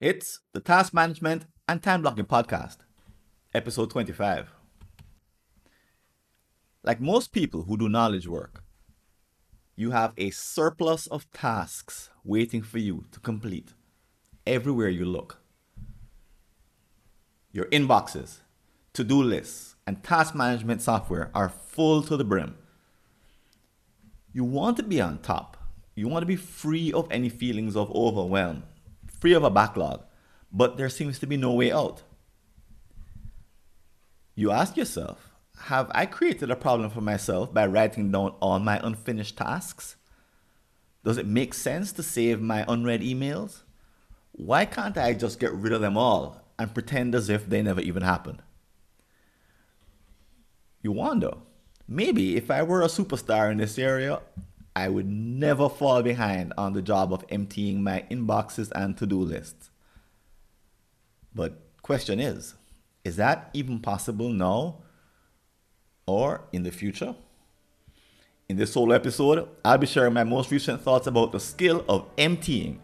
It's the Task Management and Time Blocking Podcast, episode 25. Like most people who do knowledge work, you have a surplus of tasks waiting for you to complete everywhere you look. Your inboxes, to do lists, and task management software are full to the brim. You want to be on top. You want to be free of any feelings of overwhelm, free of a backlog, but there seems to be no way out. You ask yourself, have I created a problem for myself by writing down all my unfinished tasks? Does it make sense to save my unread emails? Why can't I just get rid of them all and pretend as if they never even happened? You wonder, maybe if I were a superstar in this area, I would never fall behind on the job of emptying my inboxes and to do lists. But question is, is that even possible now or in the future? In this solo episode, I'll be sharing my most recent thoughts about the skill of emptying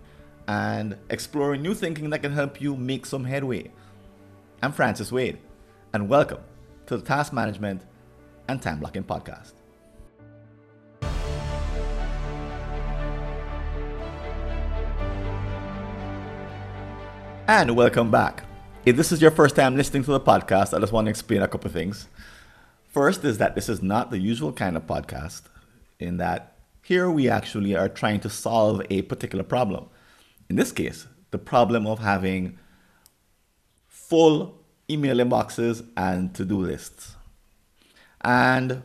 and exploring new thinking that can help you make some headway. I'm Francis Wade, and welcome to the Task Management and Time Blocking Podcast. And welcome back. If this is your first time listening to the podcast, I just want to explain a couple of things. First is that this is not the usual kind of podcast, in that here we actually are trying to solve a particular problem. In this case, the problem of having full email inboxes and to do lists. And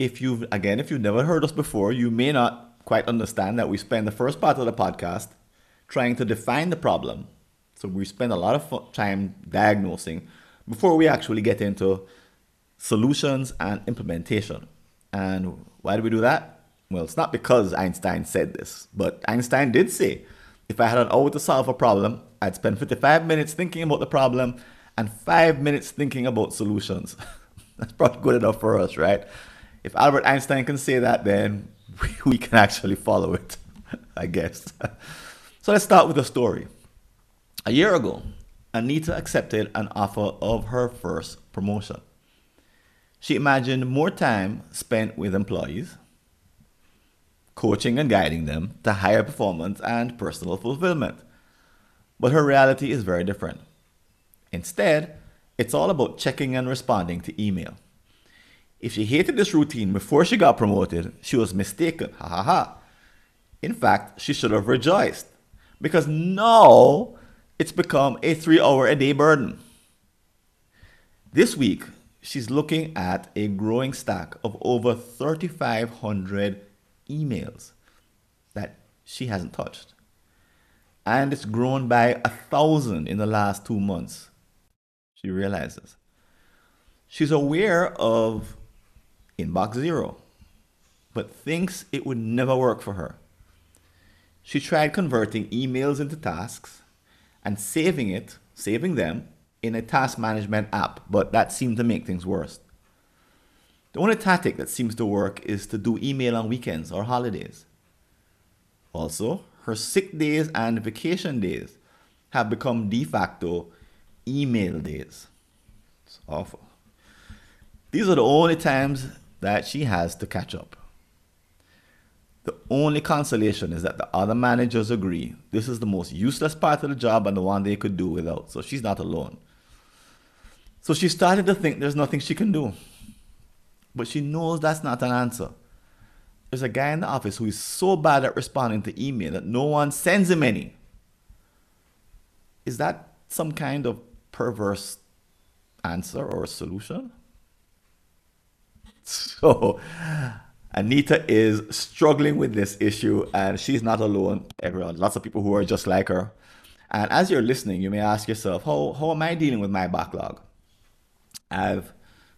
if you've, again, if you've never heard us before, you may not quite understand that we spend the first part of the podcast trying to define the problem so we spend a lot of time diagnosing before we actually get into solutions and implementation. And why do we do that? Well, it's not because Einstein said this, but Einstein did say if I had an hour to solve a problem, I'd spend 55 minutes thinking about the problem and five minutes thinking about solutions. That's probably good enough for us, right? If Albert Einstein can say that, then we can actually follow it, I guess. So let's start with a story. A year ago, Anita accepted an offer of her first promotion. She imagined more time spent with employees, coaching and guiding them to higher performance and personal fulfillment. But her reality is very different. Instead, it's all about checking and responding to email. If she hated this routine before she got promoted, she was mistaken. Ha ha ha. In fact, she should have rejoiced because now it's become a three hour a day burden. This week, she's looking at a growing stack of over 3,500 emails that she hasn't touched. And it's grown by a thousand in the last two months. She realizes. She's aware of inbox zero, but thinks it would never work for her. She tried converting emails into tasks and saving it, saving them in a task management app, but that seemed to make things worse. The only tactic that seems to work is to do email on weekends or holidays. Also, her sick days and vacation days have become de facto email days. It's awful. These are the only times that she has to catch up. The only consolation is that the other managers agree this is the most useless part of the job and the one they could do without. So she's not alone. So she started to think there's nothing she can do. But she knows that's not an answer. There's a guy in the office who is so bad at responding to email that no one sends him any. Is that some kind of perverse answer or solution? So Anita is struggling with this issue and she's not alone. Everyone, lots of people who are just like her. And as you're listening, you may ask yourself, how, how am I dealing with my backlog? I've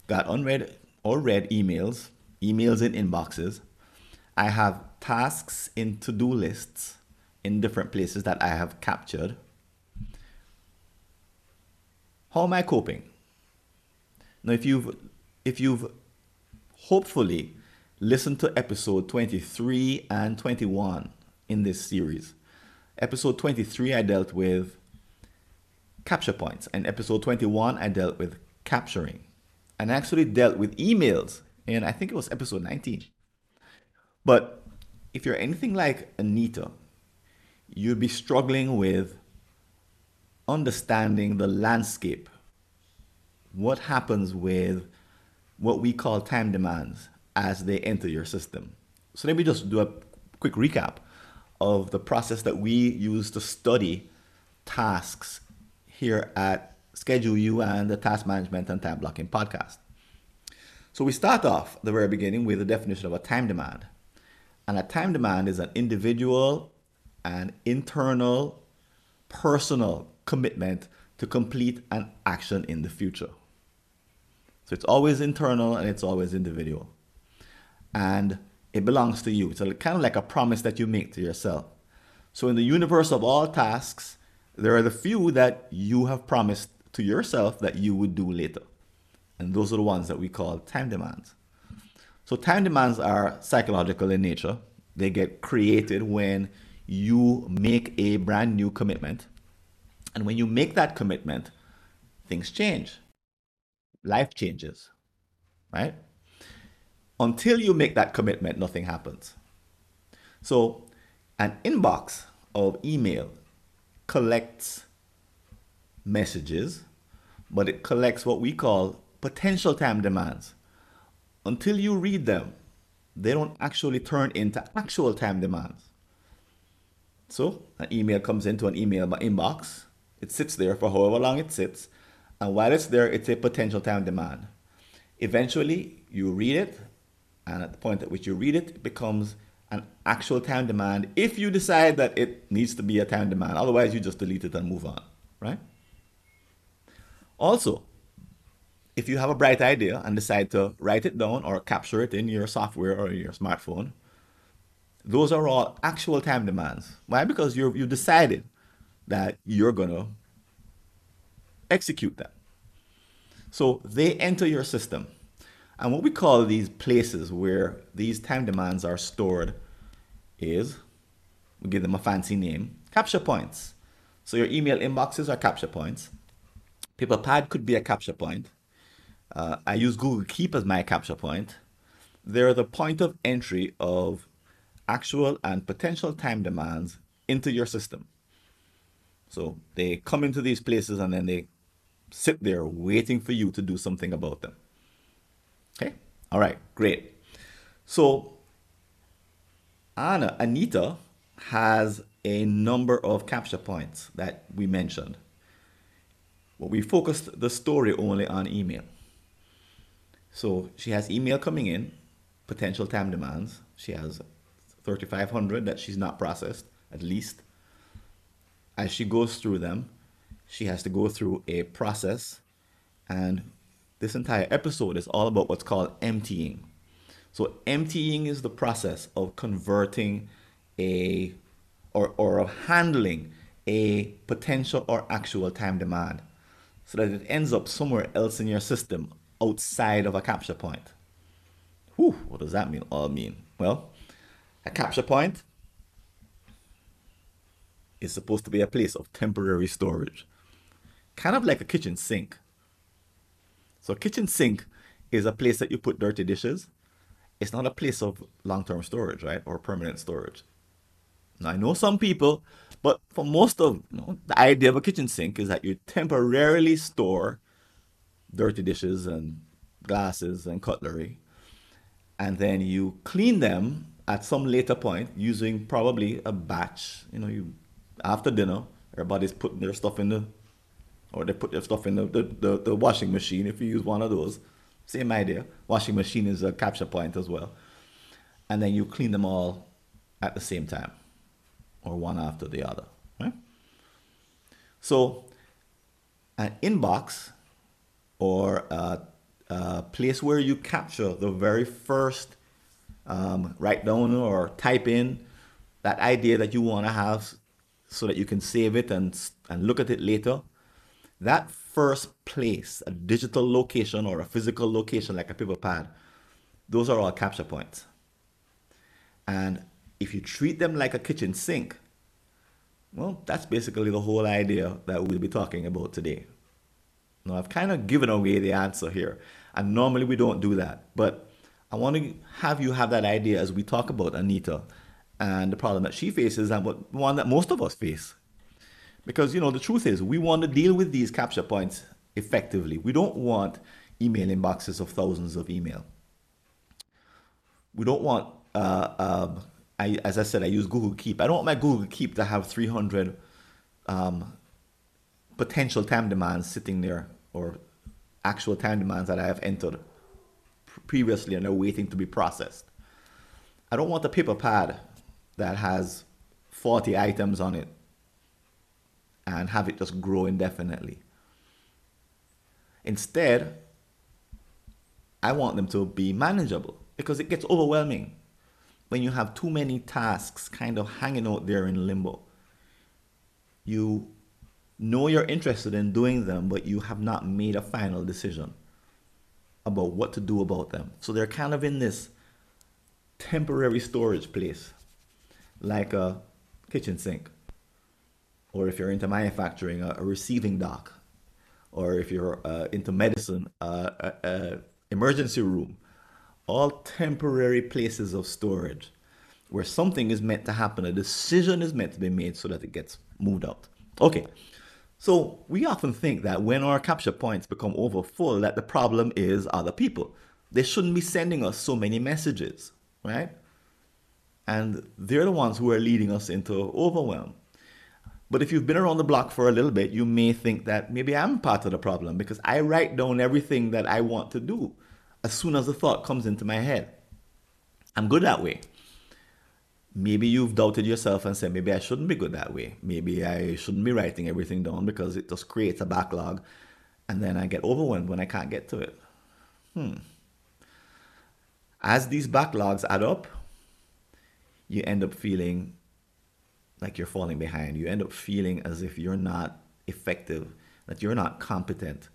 got unread or read emails, emails in inboxes. I have tasks in to do lists in different places that I have captured. How am I coping? Now, if you've, if you've hopefully listen to episode 23 and 21 in this series. Episode 23, I dealt with capture points. And episode 21, I dealt with capturing. And I actually dealt with emails and I think it was episode 19. But if you're anything like Anita, you'd be struggling with understanding the landscape. What happens with what we call time demands as they enter your system. So let me just do a quick recap of the process that we use to study tasks here at Schedule You and the Task Management and Time Blocking podcast. So we start off at the very beginning with the definition of a time demand. And a time demand is an individual and internal personal commitment to complete an action in the future. So it's always internal and it's always individual. And it belongs to you. It's kind of like a promise that you make to yourself. So in the universe of all tasks, there are the few that you have promised to yourself that you would do later. And those are the ones that we call time demands. So time demands are psychological in nature. They get created when you make a brand new commitment. And when you make that commitment, things change. Life changes, right? Until you make that commitment, nothing happens. So, an inbox of email collects messages, but it collects what we call potential time demands. Until you read them, they don't actually turn into actual time demands. So, an email comes into an email inbox. It sits there for however long it sits. And while it's there, it's a potential time demand. Eventually, you read it. And at the point at which you read it, it becomes an actual time demand if you decide that it needs to be a time demand. Otherwise, you just delete it and move on, right? Also, if you have a bright idea and decide to write it down or capture it in your software or your smartphone, those are all actual time demands. Why? Because you you decided that you're gonna execute them. So they enter your system. And what we call these places where these time demands are stored is, we give them a fancy name, capture points. So your email inboxes are capture points. PaperPad could be a capture point. Uh, I use Google Keep as my capture point. They're the point of entry of actual and potential time demands into your system. So they come into these places and then they sit there waiting for you to do something about them. Okay? All right, great. So Anna, Anita has a number of capture points that we mentioned. But we focused the story only on email. So she has email coming in, potential time demands. She has 3,500 that she's not processed, at least. As she goes through them, she has to go through a process. And this entire episode is all about what's called emptying. So, emptying is the process of converting a or, or of handling a potential or actual time demand so that it ends up somewhere else in your system outside of a capture point. Whew, what does that mean? All mean? Well, a capture point is supposed to be a place of temporary storage, kind of like a kitchen sink. So, kitchen sink is a place that you put dirty dishes. It's not a place of long term storage, right? Or permanent storage. Now, I know some people, but for most of you know, the idea of a kitchen sink is that you temporarily store dirty dishes and glasses and cutlery, and then you clean them at some later point using probably a batch. You know, you after dinner, everybody's putting their stuff in the, or they put their stuff in the, the, the, the washing machine if you use one of those. Same idea. Washing machine is a capture point as well. And then you clean them all at the same time or one after the other. Right? So, an inbox or a, a place where you capture the very first um, write down or type in that idea that you want to have so that you can save it and, and look at it later. That first place, a digital location or a physical location like a paper pad, those are all capture points. And if you treat them like a kitchen sink, Well, that's basically the whole idea that we'll be talking about today. Now, I've kind of given away the answer here, and normally we don't do that, but I want to have you have that idea as we talk about Anita and the problem that she faces and what one that most of us face. Because you know the truth is we want to deal with these capture points effectively. We don't want email inboxes of thousands of email. We don't want uh, uh, I, as I said, I use Google Keep. I don't want my Google Keep to have 300 um, potential time demands sitting there or actual time demands that I have entered previously and are waiting to be processed. I don't want a paper pad that has 40 items on it and have it just grow indefinitely. Instead, I want them to be manageable because it gets overwhelming when you have too many tasks kind of hanging out there in limbo. You know you're interested in doing them, but you have not made a final decision about what to do about them. So they're kind of in this temporary storage place, like a kitchen sink. Or if you're into manufacturing, a, a receiving dock. Or if you're uh, into medicine, uh, a, emergency room all temporary places of storage where something is meant to happen, a decision is meant to be made so that it gets moved out. Okay, so we often think that when our capture points become over full, that the problem is other people. They shouldn't be sending us so many messages, right? And they're the ones who are leading us into overwhelm. But if you've been around the block for a little bit, you may think that maybe I'm part of the problem because I write down everything that I want to do as soon as the thought comes into my head. I'm good that way. Maybe you've doubted yourself and said, maybe I shouldn't be good that way. Maybe I shouldn't be writing everything down because it just creates a backlog and then I get overwhelmed when I can't get to it. Hmm. As these backlogs add up, you end up feeling like you're falling behind. You end up feeling as if you're not effective, that you're not competent,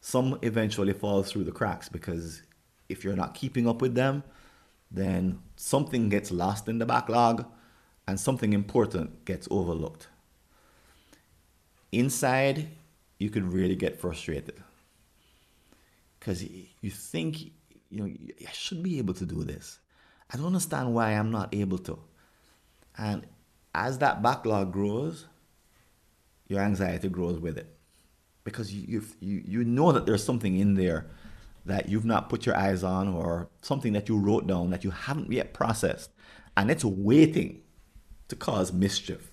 some eventually fall through the cracks because if you're not keeping up with them, then something gets lost in the backlog and something important gets overlooked. Inside, you could really get frustrated because you think, you know, I should be able to do this. I don't understand why I'm not able to. And as that backlog grows, your anxiety grows with it because you, you, you know that there's something in there that you've not put your eyes on or something that you wrote down that you haven't yet processed and it's waiting to cause mischief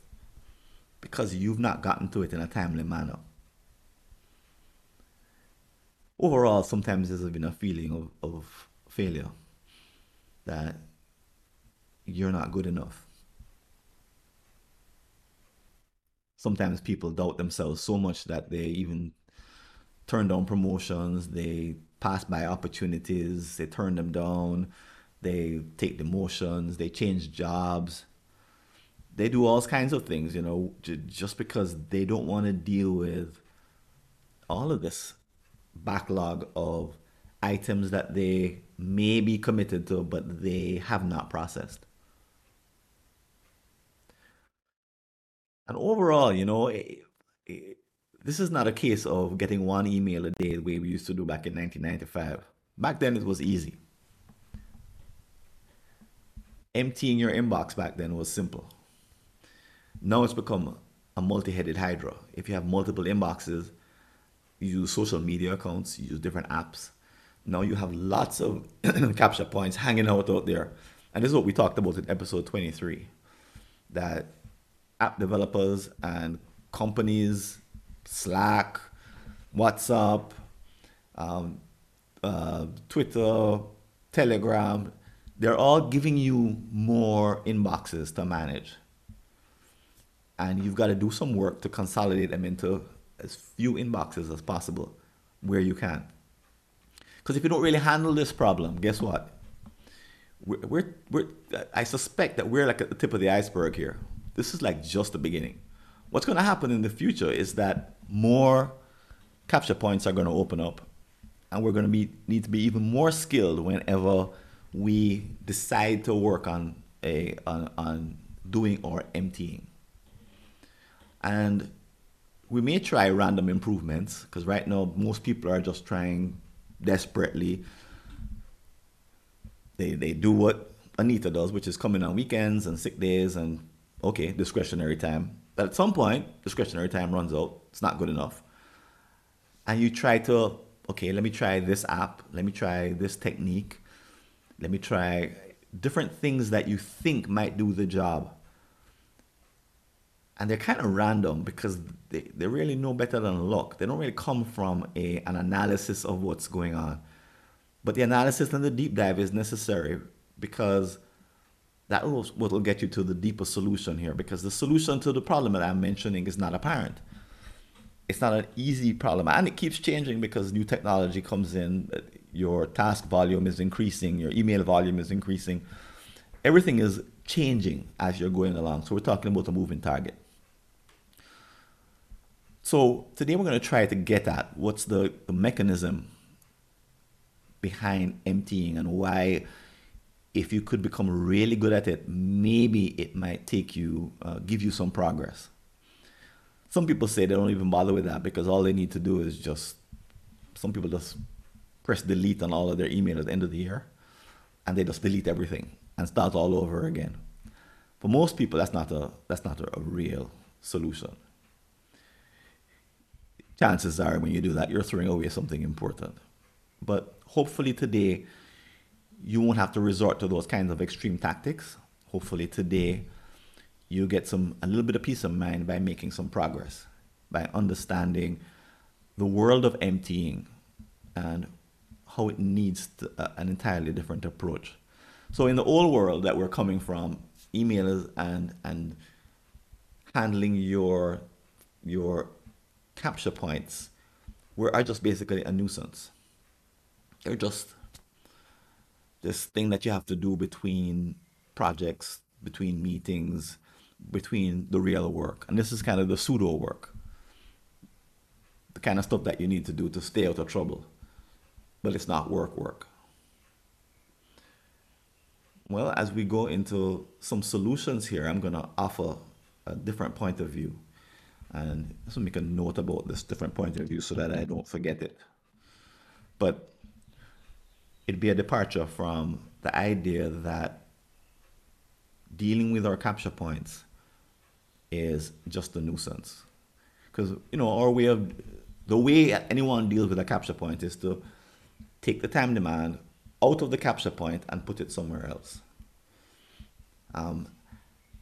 because you've not gotten to it in a timely manner. Overall, sometimes there's been a feeling of, of failure that you're not good enough. Sometimes people doubt themselves so much that they even turn down promotions, they pass by opportunities, they turn them down, they take demotions, they change jobs. They do all kinds of things, you know, just because they don't want to deal with all of this backlog of items that they may be committed to, but they have not processed. And overall, you know, it, it, this is not a case of getting one email a day the way we used to do back in 1995. Back then, it was easy. Emptying your inbox back then was simple. Now it's become a multi headed hydra. If you have multiple inboxes, you use social media accounts, you use different apps. Now you have lots of capture points hanging out out there. And this is what we talked about in episode 23 that app developers and companies, Slack, WhatsApp, um, uh, Twitter, Telegram, they're all giving you more inboxes to manage. And you've got to do some work to consolidate them into as few inboxes as possible where you can. Because if you don't really handle this problem, guess what? We're, we're, we're, I suspect that we're like at the tip of the iceberg here. This is like just the beginning. What's going to happen in the future is that more capture points are going to open up, and we're going to be, need to be even more skilled whenever we decide to work on a on, on doing or emptying. And we may try random improvements because right now most people are just trying desperately. They, they do what Anita does, which is coming on weekends and sick days and okay, discretionary time. But at some point, discretionary time runs out. It's not good enough. And you try to, okay, let me try this app. Let me try this technique. Let me try different things that you think might do the job. And they're kind of random because they, they really know better than luck. They don't really come from a, an analysis of what's going on. But the analysis and the deep dive is necessary because that will, what will get you to the deeper solution here because the solution to the problem that I'm mentioning is not apparent. It's not an easy problem and it keeps changing because new technology comes in. Uh, your task volume is increasing, your email volume is increasing. Everything is changing as you're going along. So we're talking about a moving target. So today we're going to try to get at what's the, the mechanism behind emptying and why if you could become really good at it, maybe it might take you, uh, give you some progress. Some people say they don't even bother with that because all they need to do is just, some people just press delete on all of their email at the end of the year and they just delete everything and start all over again. For most people, that's not a, that's not a, a real solution. Chances are when you do that, you're throwing away something important. But hopefully today, you won't have to resort to those kinds of extreme tactics. Hopefully today you get some a little bit of peace of mind by making some progress, by understanding the world of emptying and how it needs to, uh, an entirely different approach. So in the old world that we're coming from, emails and and handling your your capture points were are just basically a nuisance. They're just this thing that you have to do between projects, between meetings, between the real work. And this is kind of the pseudo work. The kind of stuff that you need to do to stay out of trouble. But it's not work work. Well, as we go into some solutions here, I'm going to offer a different point of view. And so make a note about this different point of view so that I don't forget it. But it'd be a departure from the idea that dealing with our capture points is just a nuisance. Because, you know, our way of, the way anyone deals with a capture point is to take the time demand out of the capture point and put it somewhere else. Um,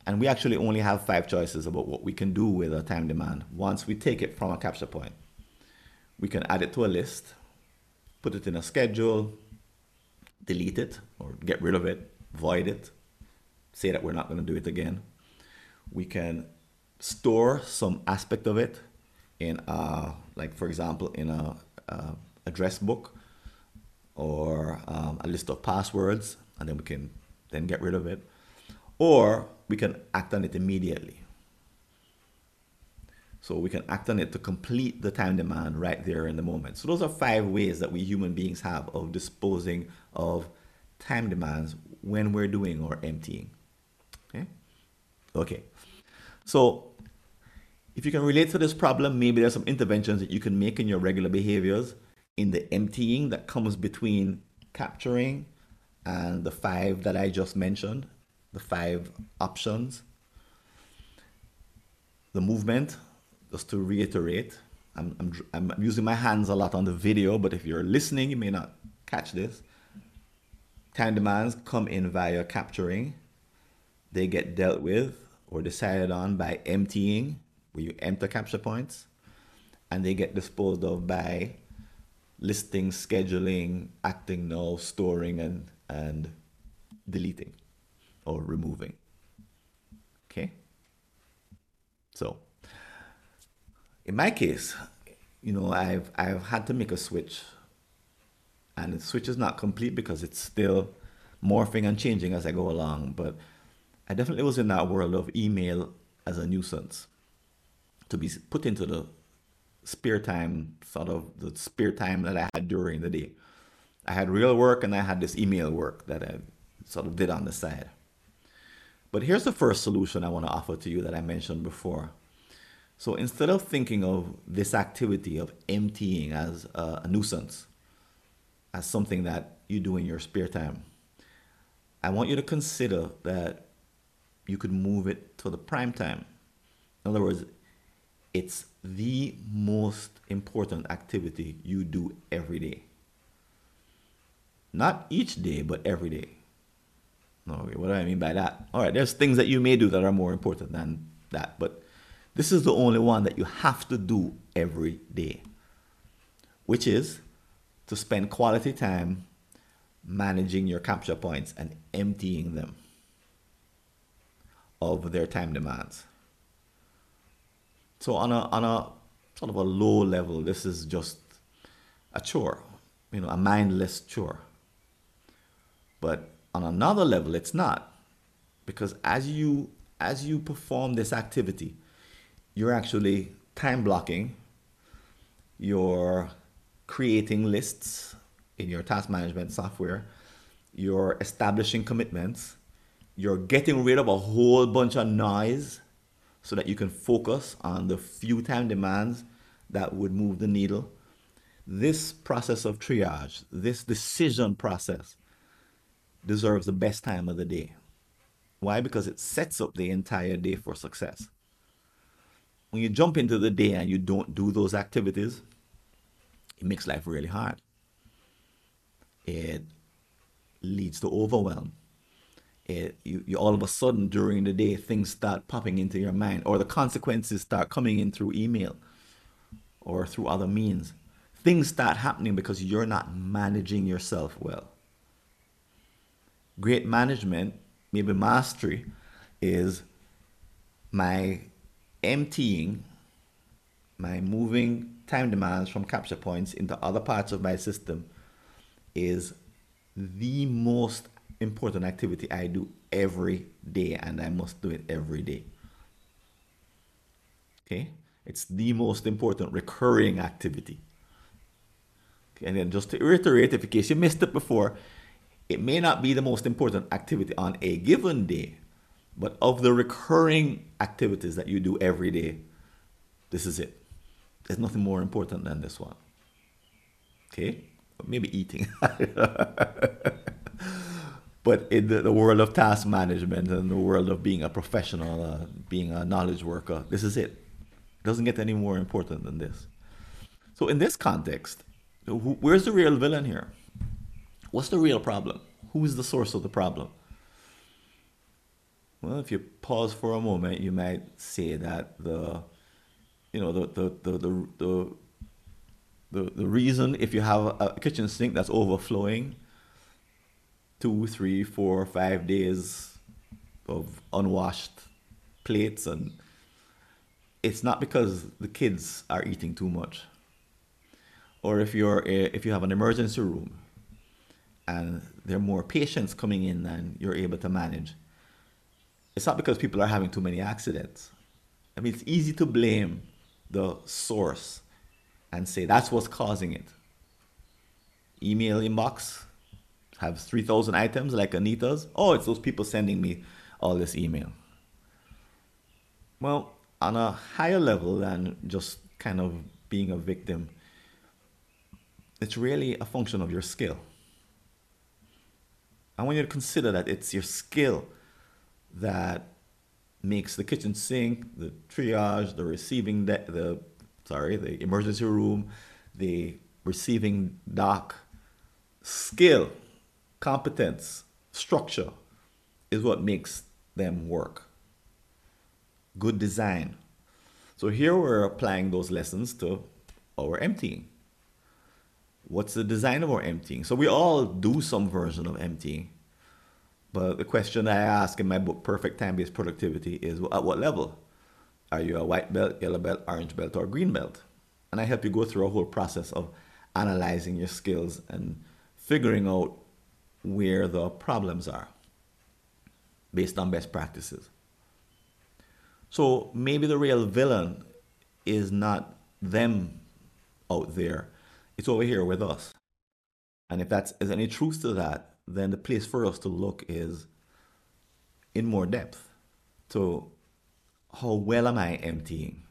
and we actually only have five choices about what we can do with a time demand once we take it from a capture point. We can add it to a list, put it in a schedule, delete it or get rid of it, void it, say that we're not going to do it again. We can store some aspect of it in, a, like for example, in a, a address book or um, a list of passwords, and then we can then get rid of it. Or we can act on it immediately. So we can act on it to complete the time demand right there in the moment. So those are five ways that we human beings have of disposing of time demands when we're doing or emptying. Okay? Okay. So if you can relate to this problem, maybe there's some interventions that you can make in your regular behaviors in the emptying that comes between capturing and the five that I just mentioned, the five options. The movement, just to reiterate, I'm, I'm, I'm using my hands a lot on the video, but if you're listening, you may not catch this. Time demands come in via capturing. They get dealt with or decided on by emptying, where you enter capture points, and they get disposed of by listing, scheduling, acting now, storing, and, and deleting or removing. Okay? So, in my case, you know, I've I've had to make a switch, and the switch is not complete because it's still morphing and changing as I go along. But I definitely was in that world of email as a nuisance to be put into the spare time, sort of the spare time that I had during the day. I had real work and I had this email work that I sort of did on the side. But here's the first solution I want to offer to you that I mentioned before So instead of thinking of this activity of emptying as a, a nuisance, as something that you do in your spare time, I want you to consider that you could move it to the prime time. In other words, it's the most important activity you do every day. Not each day, but every day. Okay, what do I mean by that? All right, there's things that you may do that are more important than that, but this is the only one that you have to do every day, which is to spend quality time managing your capture points and emptying them of their time demands. So on a on a sort of a low level, this is just a chore, you know, a mindless chore. But on another level, it's not. Because as you as you perform this activity, you're actually time blocking, you're creating lists in your task management software, you're establishing commitments, you're getting rid of a whole bunch of noise so that you can focus on the few time demands that would move the needle. This process of triage, this decision process, deserves the best time of the day. Why? Because it sets up the entire day for success. When you jump into the day and you don't do those activities, it makes life really hard. It leads to overwhelm. It, you, you all of a sudden during the day things start popping into your mind or the consequences start coming in through email or through other means things start happening because you're not managing yourself well great management maybe mastery is my emptying my moving time demands from capture points into other parts of my system is the most important activity I do every day, and I must do it every day. Okay, it's the most important recurring activity. Okay? And then just to reiterate, if in case you missed it before, it may not be the most important activity on a given day, but of the recurring activities that you do every day, this is it. There's nothing more important than this one. Okay? Maybe eating. but in the, the, world of task management and the world of being a professional, uh, being a knowledge worker, this is it. It doesn't get any more important than this. So, in this context, where's the real villain here? What's the real problem? Who is the source of the problem? Well, if you pause for a moment, you might say that the you know the the the the, the the, the reason if you have a kitchen sink that's overflowing two three four five days of unwashed plates and it's not because the kids are eating too much. Or if you're a, if you have an emergency room and there are more patients coming in than you're able to manage it's not because people are having too many accidents i mean it's easy to blame the source and say that's what's causing it. Email inbox have 3,000 items like Anita's. Oh, it's those people sending me all this email. Well, on a higher level than just kind of being a victim, it's really a function of your skill. I want you to consider that it's your skill that makes the kitchen sink, the triage, the receiving de- the sorry, the emergency room, the receiving dock, skill, competence, structure is what makes them work. Good design. So here we're applying those lessons to our emptying. What's the design of our emptying? So we all do some version of emptying. But the question I ask in my book, Perfect Time Based Productivity, is at what level? Are you a white belt, yellow belt, orange belt, or green belt? And I help you go through a whole process of analyzing your skills and figuring out where the problems are based on best practices. So maybe the real villain is not them out there, it's over here with us. And if that's is any truth to that, then the place for us to look is in more depth. To how well am I emptying?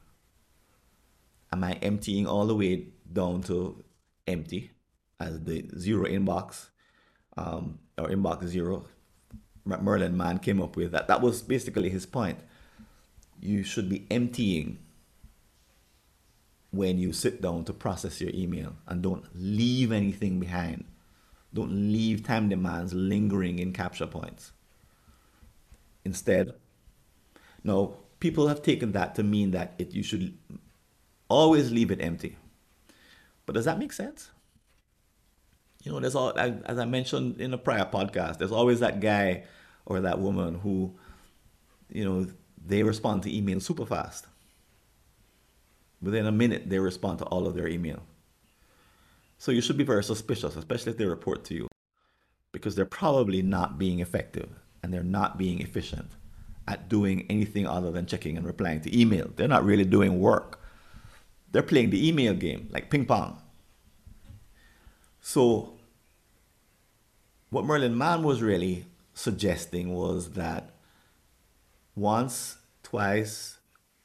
am I emptying all the way down to empty as the zero inbox um, or inbox zero? Merlin Mann came up with that. That was basically his point. You should be emptying when you sit down to process your email and don't leave anything behind don't leave time demands lingering in capture points instead now people have taken that to mean that it you should always leave it empty but does that make sense you know, there's all as I mentioned in a prior podcast, there's always that guy or that woman who, you know, they respond to email super fast. Within a minute, they respond to all of their email. So you should be very suspicious, especially if they report to you, because they're probably not being effective and they're not being efficient at doing anything other than checking and replying to email. They're not really doing work. They're playing the email game like ping pong. So what Merlin Mann was really suggesting was that once, twice,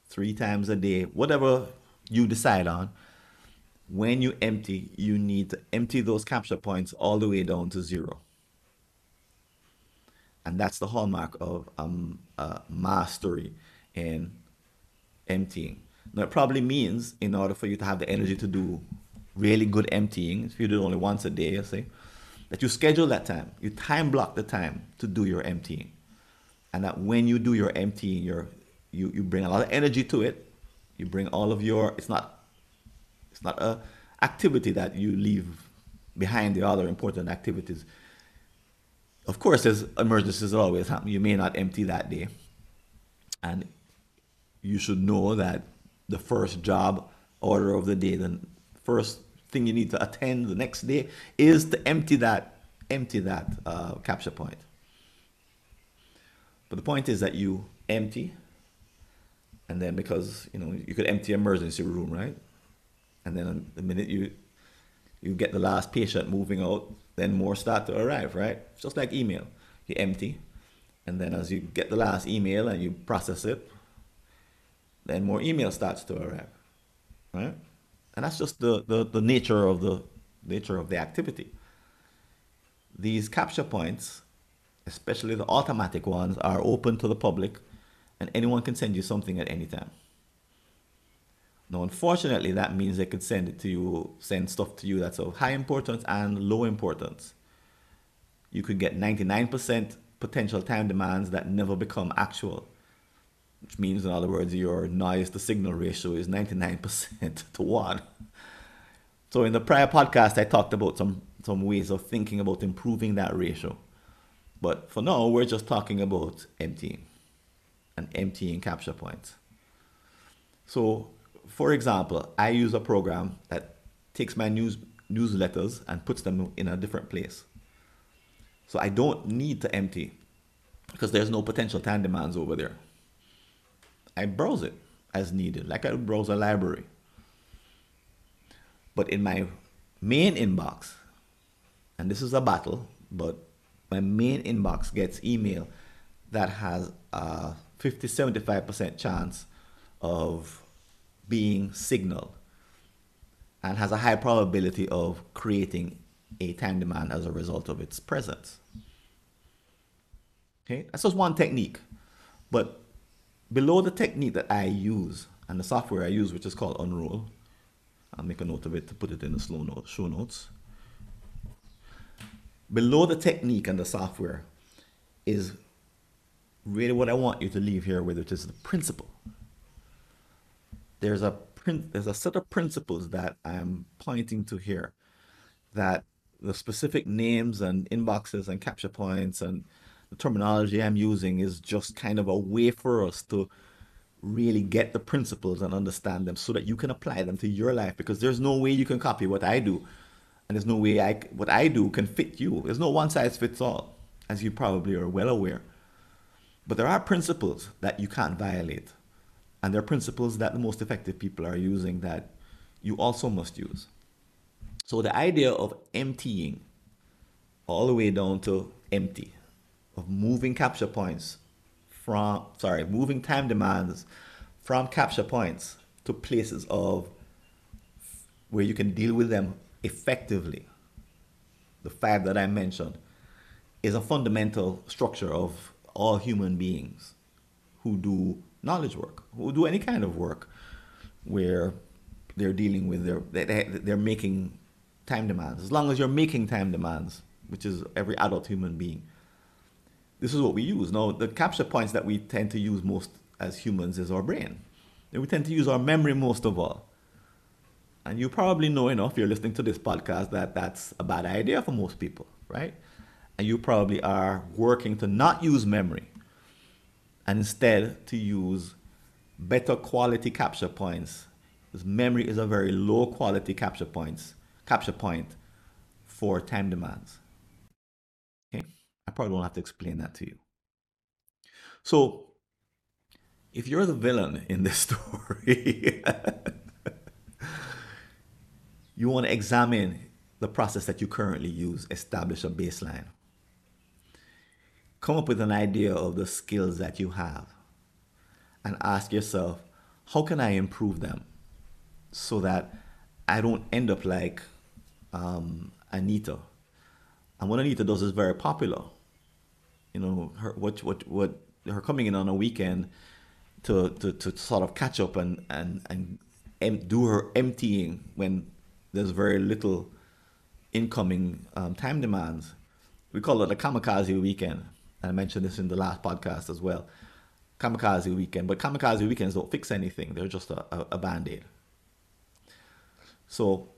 three times a day, whatever you decide on, when you empty, you need to empty those capture points all the way down to zero. And that's the hallmark of um, uh, mastery in emptying. Now, it probably means in order for you to have the energy to do really good emptying, if you do it only once a day, say, that you schedule that time, you time block the time to do your emptying. And that when you do your emptying, you you, you bring a lot of energy to it. You bring all of your, it's not, it's not a activity that you leave behind the other important activities. Of course, there's emergencies always happen. You may not empty that day. And you should know that the first job order of the day, the first thing you need to attend the next day is to empty that empty that uh, capture point. But the point is that you empty, and then because you know you could empty emergency room, right? And then the minute you you get the last patient moving out, then more start to arrive, right? Just like email, you empty, and then as you get the last email and you process it, then more email starts to arrive, right? And that's just the, the, the nature of the nature of the activity. These capture points, especially the automatic ones, are open to the public and anyone can send you something at any time. Now, unfortunately, that means they could send it to you, send stuff to you that's of high importance and low importance. You could get 99% potential time demands that never become actual which means, in other words, your noise to signal ratio is 99% to 1. So, in the prior podcast, I talked about some, some ways of thinking about improving that ratio. But for now, we're just talking about emptying and emptying capture points. So, for example, I use a program that takes my news newsletters and puts them in a different place. So I don't need to empty because there's no potential time demands over there. I browse it as needed, like I browse a library. But in my main inbox, and this is a battle, but my main inbox gets email that has a 50 75% chance of being signaled and has a high probability of creating a time demand as a result of its presence. Okay, that's just one technique. But below the technique that I use and the software I use, which is called Unroll, I'll make a note of it to put it in the slow note, show notes. Below the technique and the software is really what I want you to leave here with, which is the principle. There's a there's a set of principles that I'm pointing to here that the specific names and inboxes and capture points and the terminology I'm using is just kind of a way for us to really get the principles and understand them so that you can apply them to your life because there's no way you can copy what I do and there's no way I what I do can fit you. There's no one size fits all as you probably are well aware. But there are principles that you can't violate. And there are principles that the most effective people are using that you also must use. So the idea of emptying all the way down to empty of moving capture points from, sorry, moving time demands from capture points to places of where you can deal with them effectively, the five that I mentioned, is a fundamental structure of all human beings who do knowledge work, who do any kind of work where they're dealing with their they, they're making time demands. As long as you're making time demands, which is every adult human being, this is what we use. Now, the capture points that we tend to use most as humans is our brain. And we tend to use our memory most of all. And you probably know enough, you're listening to this podcast, that that's a bad idea for most people, right? And you probably are working to not use memory and instead to use better quality capture points. Because memory is a very low quality capture points, capture point for time demands. Okay, I probably won't have to explain that to you. So, if you're the villain in this story, you want to examine the process that you currently use, establish a baseline. Come up with an idea of the skills that you have and ask yourself, how can I improve them so that I don't end up like um, Anita? And what Anita does is very popular. You know, her what what what her coming in on a weekend to to, to sort of catch up and and and em- do her emptying when there's very little incoming um, time demands. We call it a kamikaze weekend. I mentioned this in the last podcast as well. Kamikaze weekend, but kamikaze weekends don't fix anything. They're just a, a, a band aid. So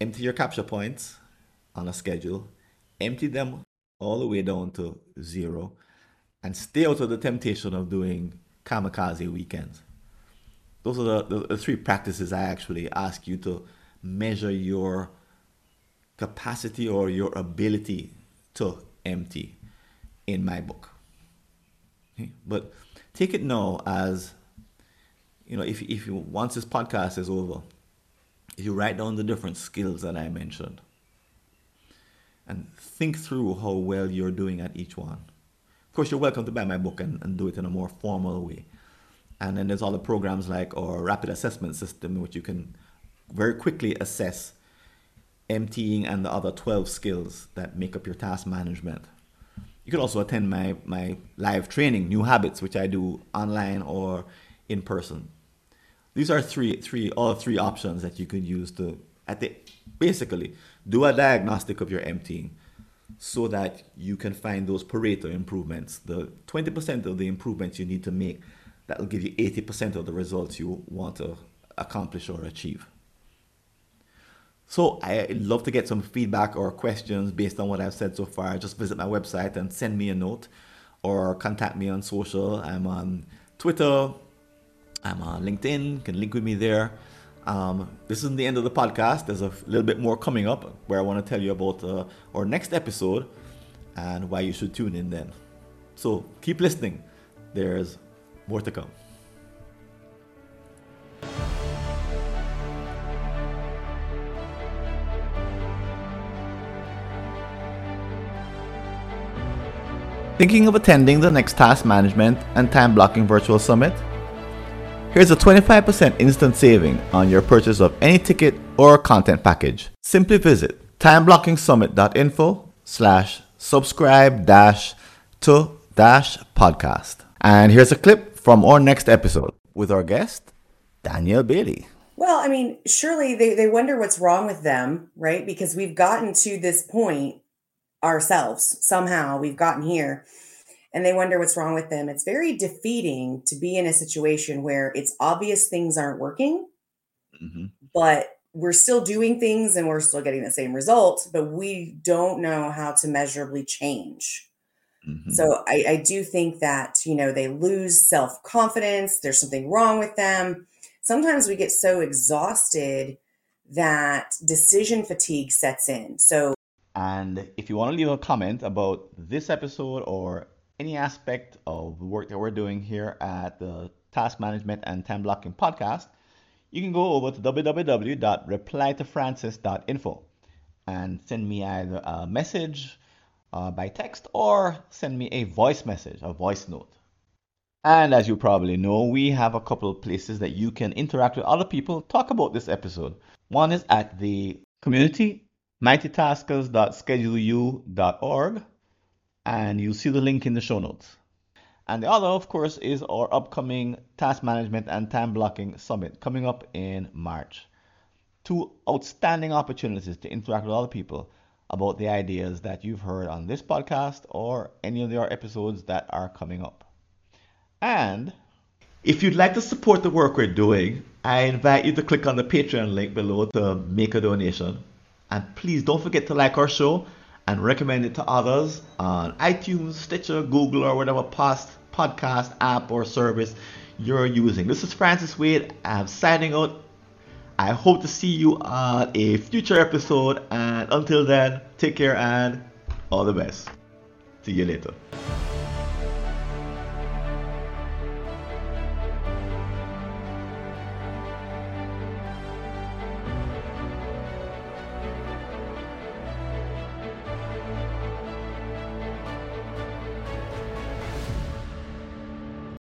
empty your capture points on a schedule, empty them all the way down to zero, and stay out of the temptation of doing kamikaze weekends. Those are the, the, the three practices I actually ask you to measure your capacity or your ability to empty in my book. Okay? But take it now as, you know, if, if you, once this podcast is over, if you write down the different skills that I mentioned and think through how well you're doing at each one. Of course, you're welcome to buy my book and, and do it in a more formal way. And then there's all the programs like our rapid assessment system, which you can very quickly assess emptying and the other 12 skills that make up your task management. You can also attend my, my live training, New Habits, which I do online or in person. These are three, three, all three options that you can use to, at the, basically, do a diagnostic of your emptying so that you can find those Pareto improvements, the 20% of the improvements you need to make that will give you 80% of the results you want to accomplish or achieve. So I'd love to get some feedback or questions based on what I've said so far. Just visit my website and send me a note or contact me on social. I'm on Twitter. I'm on LinkedIn. You can link with me there. Um, this isn't the end of the podcast. There's a little bit more coming up where I want to tell you about uh, our next episode and why you should tune in then. So keep listening. There's more to come. Thinking of attending the next Task Management and Time Blocking Virtual Summit? Here's a 25% instant saving on your purchase of any ticket or content package. Simply visit timeblocking.summit.info slash subscribe dash to dash podcast. And here's a clip from our next episode with our guest, Danielle Bailey. Well, I mean, surely they, they wonder what's wrong with them, right? Because we've gotten to this point ourselves somehow we've gotten here and they wonder what's wrong with them it's very defeating to be in a situation where it's obvious things aren't working mm-hmm. but we're still doing things and we're still getting the same results but we don't know how to measurably change mm-hmm. so I, I do think that you know they lose self-confidence there's something wrong with them sometimes we get so exhausted that decision fatigue sets in so and if you want to leave a comment about this episode or any aspect of the work that we're doing here at the Task Management and Time Blocking Podcast, you can go over to www.replytofrancis.info and send me either a message uh, by text or send me a voice message, a voice note. And as you probably know, we have a couple of places that you can interact with other people, talk about this episode. One is at the community, mightytaskers.scheduleu.org, and you'll see the link in the show notes. And the other, of course, is our upcoming Task Management and Time Blocking Summit coming up in March. Two outstanding opportunities to interact with other people about the ideas that you've heard on this podcast or any of our episodes that are coming up. And if you'd like to support the work we're doing, I invite you to click on the Patreon link below to make a donation. And please don't forget to like our show and recommend it to others on iTunes, Stitcher, Google, or whatever past podcast app or service you're using. This is Francis Wade. I'm signing out. I hope to see you on a future episode. And until then, take care and all the best. See you later.